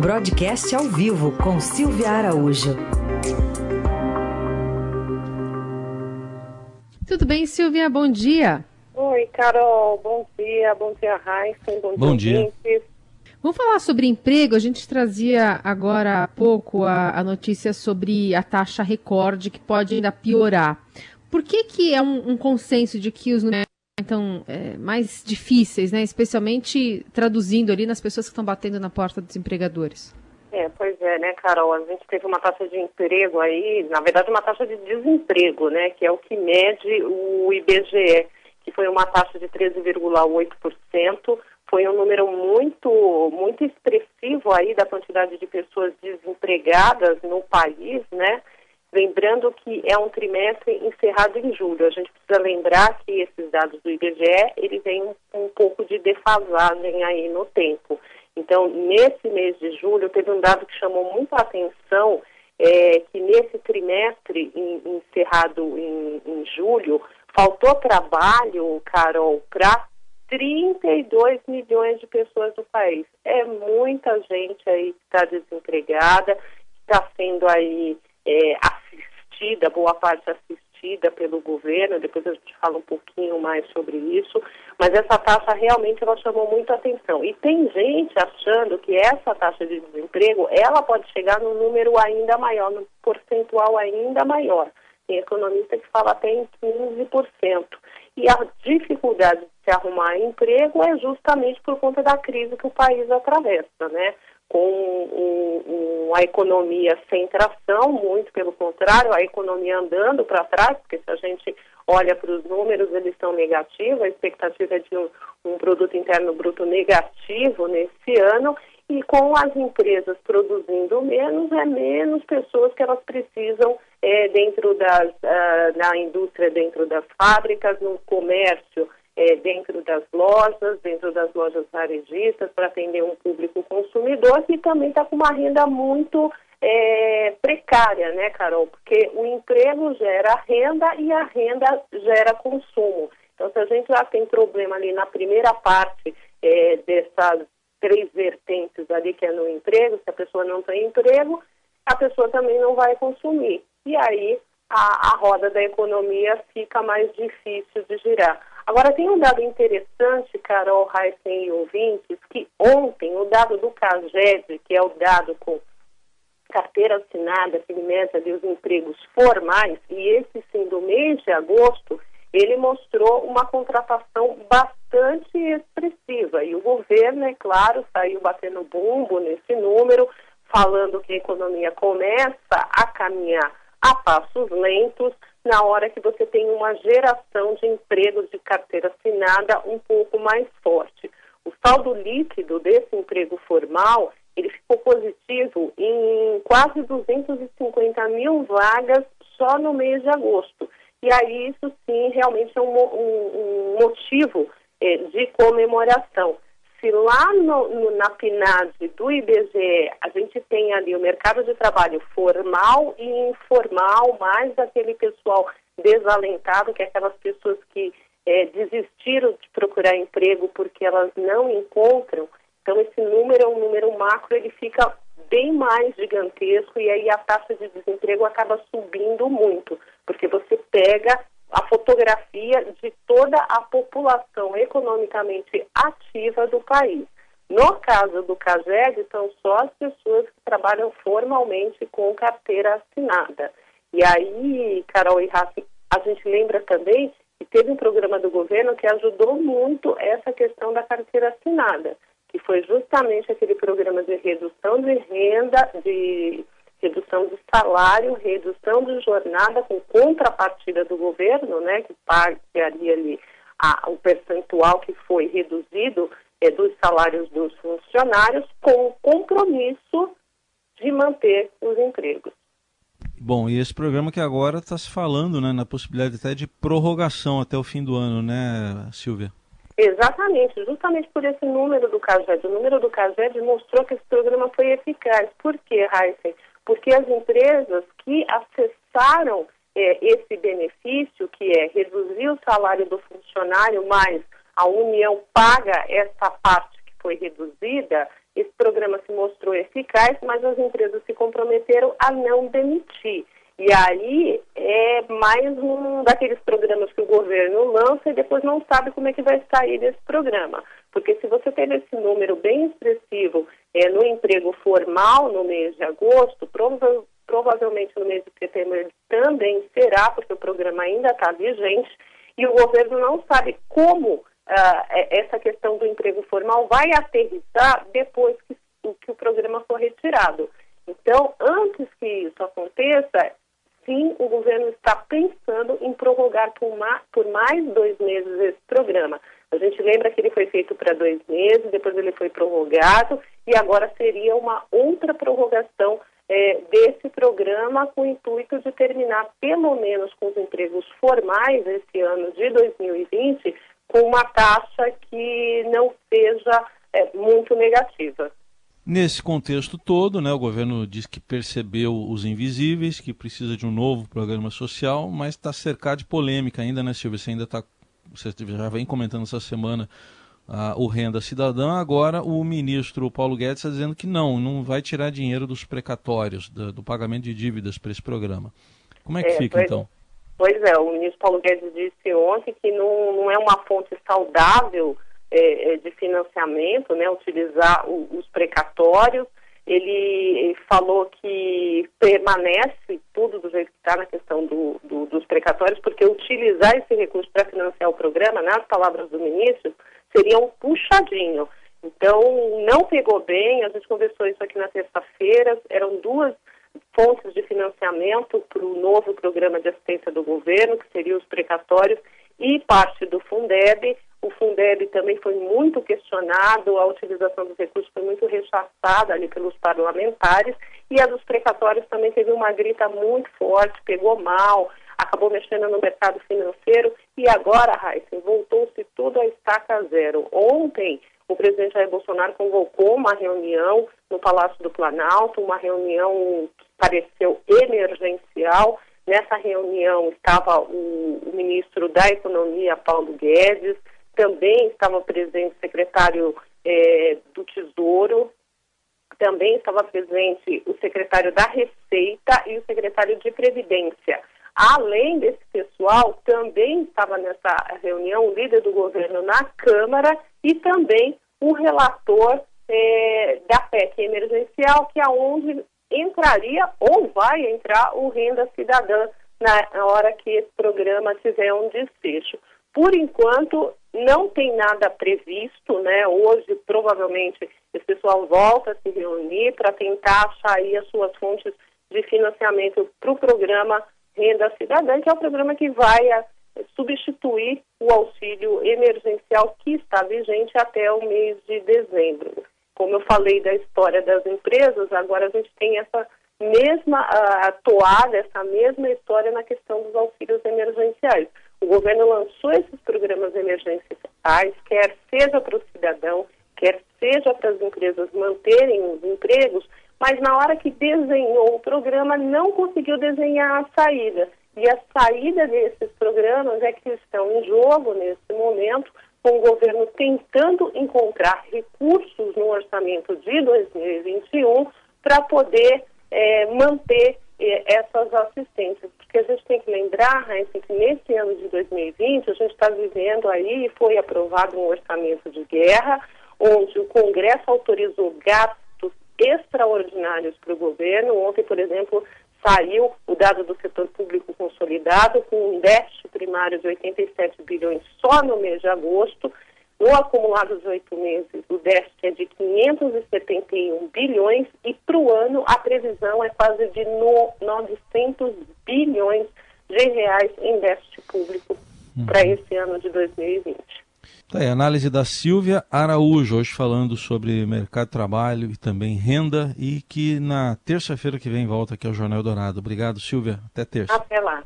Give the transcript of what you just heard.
Broadcast ao vivo com Silvia Araújo. Tudo bem, Silvia? Bom dia. Oi, Carol. Bom dia. Bom dia, Raíssa. Bom, bom dia. dia. Vamos falar sobre emprego. A gente trazia agora há pouco a, a, notícia sobre a taxa recorde que pode ainda piorar. Por que, que é um, um consenso de que os números então é, mais difíceis, né? Especialmente traduzindo ali nas pessoas que estão batendo na porta dos empregadores. É, pois é, né, Carol? A gente teve uma taxa de emprego aí, na verdade uma taxa de desemprego, né? Que é o que mede o IBGE, que foi uma taxa de 13,8%. Foi um número muito, muito expressivo aí da quantidade de pessoas desempregadas no país, né? Lembrando que é um trimestre encerrado em julho. A gente precisa lembrar que esses dados do IBGE, ele tem um, pouco de defasagem aí no tempo. Então, nesse mês de julho, teve um dado que chamou muita atenção, é, que nesse trimestre em, encerrado em, em julho, faltou trabalho, Carol, para 32 milhões de pessoas no país. É muita gente aí que está desempregada, está sendo aí é, assistida, boa parte assistida pelo governo, depois a gente fala um pouquinho mais sobre isso, mas essa taxa realmente ela chamou muito atenção. E tem gente achando que essa taxa de desemprego, ela pode chegar num número ainda maior, num percentual ainda maior. Tem economista que fala até em 15%. E a dificuldade de se arrumar emprego é justamente por conta da crise que o país atravessa, né? Com um, um, a economia sem tração, muito pelo contrário, a economia andando para trás, porque se a gente olha para os números, eles são negativos, a expectativa é de um, um produto interno bruto negativo nesse ano, e com as empresas produzindo menos, é menos pessoas que elas precisam é, dentro das, uh, na indústria, dentro das fábricas, no comércio, é, dentro das lojas, dentro das lojas varejistas, para atender um público consumidor que também está com uma renda muito é, precária, né, Carol? Porque o emprego gera renda e a renda gera consumo. Então, se a gente já tem problema ali na primeira parte é, dessas três vertentes ali, que é no emprego, se a pessoa não tem emprego, a pessoa também não vai consumir. E aí a, a roda da economia fica mais difícil de girar. Agora, tem um dado interessante, Carol, Heisen e ouvintes, que ontem o dado do CAGED, que é o dado com carteira assinada, que ali os empregos formais, e esse sim do mês de agosto, ele mostrou uma contratação bastante expressiva. E o governo, é claro, saiu batendo bumbo nesse número, falando que a economia começa a caminhar a passos lentos, na hora que você tem uma geração de empregos de carteira assinada um pouco mais forte. O saldo líquido desse emprego formal, ele ficou positivo em quase 250 mil vagas só no mês de agosto. E aí isso sim realmente é um, um, um motivo é, de comemoração se lá no, no, na PNAD do IBGE a gente tem ali o mercado de trabalho formal e informal, mais aquele pessoal desalentado, que é aquelas pessoas que é, desistiram de procurar emprego porque elas não encontram, então esse número é um número macro, ele fica bem mais gigantesco e aí a taxa de desemprego acaba subindo muito, porque você pega a fotografia de toda a população economicamente ativa do país. No caso do CAGED, são só as pessoas que trabalham formalmente com carteira assinada. E aí, Carol e Rafa, a gente lembra também que teve um programa do governo que ajudou muito essa questão da carteira assinada, que foi justamente aquele programa de redução de renda, de redução de salário, redução de jornada com contrapartida do governo, né, que pagaria ali a, o percentual que foi reduzido é, dos salários dos funcionários, com o compromisso de manter os empregos. Bom, e esse programa que agora está se falando, né, na possibilidade até de prorrogação até o fim do ano, né, Silvia? Exatamente, justamente por esse número do CAGED. O número do CAGED mostrou que esse programa foi eficaz. Por quê, Heisen? Porque as empresas que acessaram é, esse benefício, que é reduzir o salário do funcionário, mas a União paga essa parte que foi reduzida, esse programa se mostrou eficaz, mas as empresas se comprometeram a não demitir. E aí é mais um daqueles programas que o governo lança e depois não sabe como é que vai sair desse programa. Porque se você teve esse número bem expressivo é, no emprego formal no mês de agosto, prova provavelmente no mês de setembro também será, porque o programa ainda está vigente, e o governo não sabe como uh, essa questão do emprego formal vai aterrissar depois que, que o programa for retirado. Então, antes que isso aconteça, sim, o governo está pensando em prorrogar por, ma por mais dois meses esse programa. A gente lembra que ele foi feito para dois meses, depois ele foi prorrogado e agora seria uma outra prorrogação é, desse programa com o intuito de terminar pelo menos com os empregos formais esse ano de 2020 com uma taxa que não seja é, muito negativa. Nesse contexto todo, né, o governo diz que percebeu os invisíveis, que precisa de um novo programa social, mas está cercado de polêmica ainda, né, Silvia? Você ainda está, você já vem comentando essa semana uh, o Renda Cidadã, agora o ministro Paulo Guedes está dizendo que não, não vai tirar dinheiro dos precatórios, do, do pagamento de dívidas para esse programa. Como é que é, fica, pois, então? Pois é, o ministro Paulo Guedes disse ontem que não, não é uma fonte saudável é, é, de financiamento, né, utilizar o, os precatórios. Ele falou que permanece tudo do jeito que está na questão do, do, dos precatórios, porque utilizar esse recurso para financiar o programa, nas palavras do ministro, seria um puxadinho. Então, não pegou bem, a gente conversou isso aqui na terça-feira, eram duas fontes de financiamento para o novo programa de assistência do governo, que seriam os precatórios, e parte do Fundeb, o Fundeb também foi muito questionado, a utilização dos recursos foi muito rechaçada ali pelos parlamentares e a dos precatórios também teve uma grita muito forte, pegou mal, acabou mexendo no mercado financeiro e agora, Raíssa, voltou-se tudo a estaca zero. Ontem, o presidente Jair Bolsonaro convocou uma reunião no Palácio do Planalto, uma reunião que pareceu emergencial. Nessa reunião estava o ministro da Economia, Paulo Guedes, também estava presente o secretário é, do Tesouro, também estava presente o secretário da Receita e o secretário de Previdência. Além desse pessoal, também estava nessa reunião o líder do governo na Câmara e também o relator é, da PEC emergencial, que é onde entraria ou vai entrar o Renda Cidadã na hora que esse programa tiver um desfecho. Por enquanto, não tem nada previsto, né? Hoje, provavelmente, esse pessoal volta a se reunir para tentar achar aí as suas fontes de financiamento para o programa Renda Cidadã, que é o programa que vai a, eh, substituir o auxílio emergencial que está vigente até o mês de dezembro. Como eu falei da história das empresas, agora a gente tem essa mesma uh, toada, essa mesma história na questão dos auxílios emergenciais. O governo lançou esses programas emergenciais, quer seja para o cidadão, quer seja para as empresas manterem os empregos, mas na hora que desenhou o programa não conseguiu desenhar a saída. E a saída desses programas é que estão em jogo nesse momento, com o governo tentando encontrar recursos no orçamento de 2021 para poder é, manter é, essas assistências. Porque a gente tem que lembrar, Raíssa, que nesse ano de 2020 a gente está vivendo aí, foi aprovado um orçamento de guerra, onde o Congresso autorizou gastos extraordinários para o governo. Ontem, por exemplo, saiu o dado do setor público consolidado com um déficit primário de 87 bilhões só no mês de agosto. No acumulado de oito meses, o déficit é de 571 bilhões e para o ano a previsão é quase de no, 900 bilhões de reais em déficit público uhum. para esse ano de 2020. Tá aí, análise da Silvia Araújo, hoje falando sobre mercado de trabalho e também renda, e que na terça-feira que vem volta aqui ao Jornal Dourado. Obrigado, Silvia. Até terça. Até lá.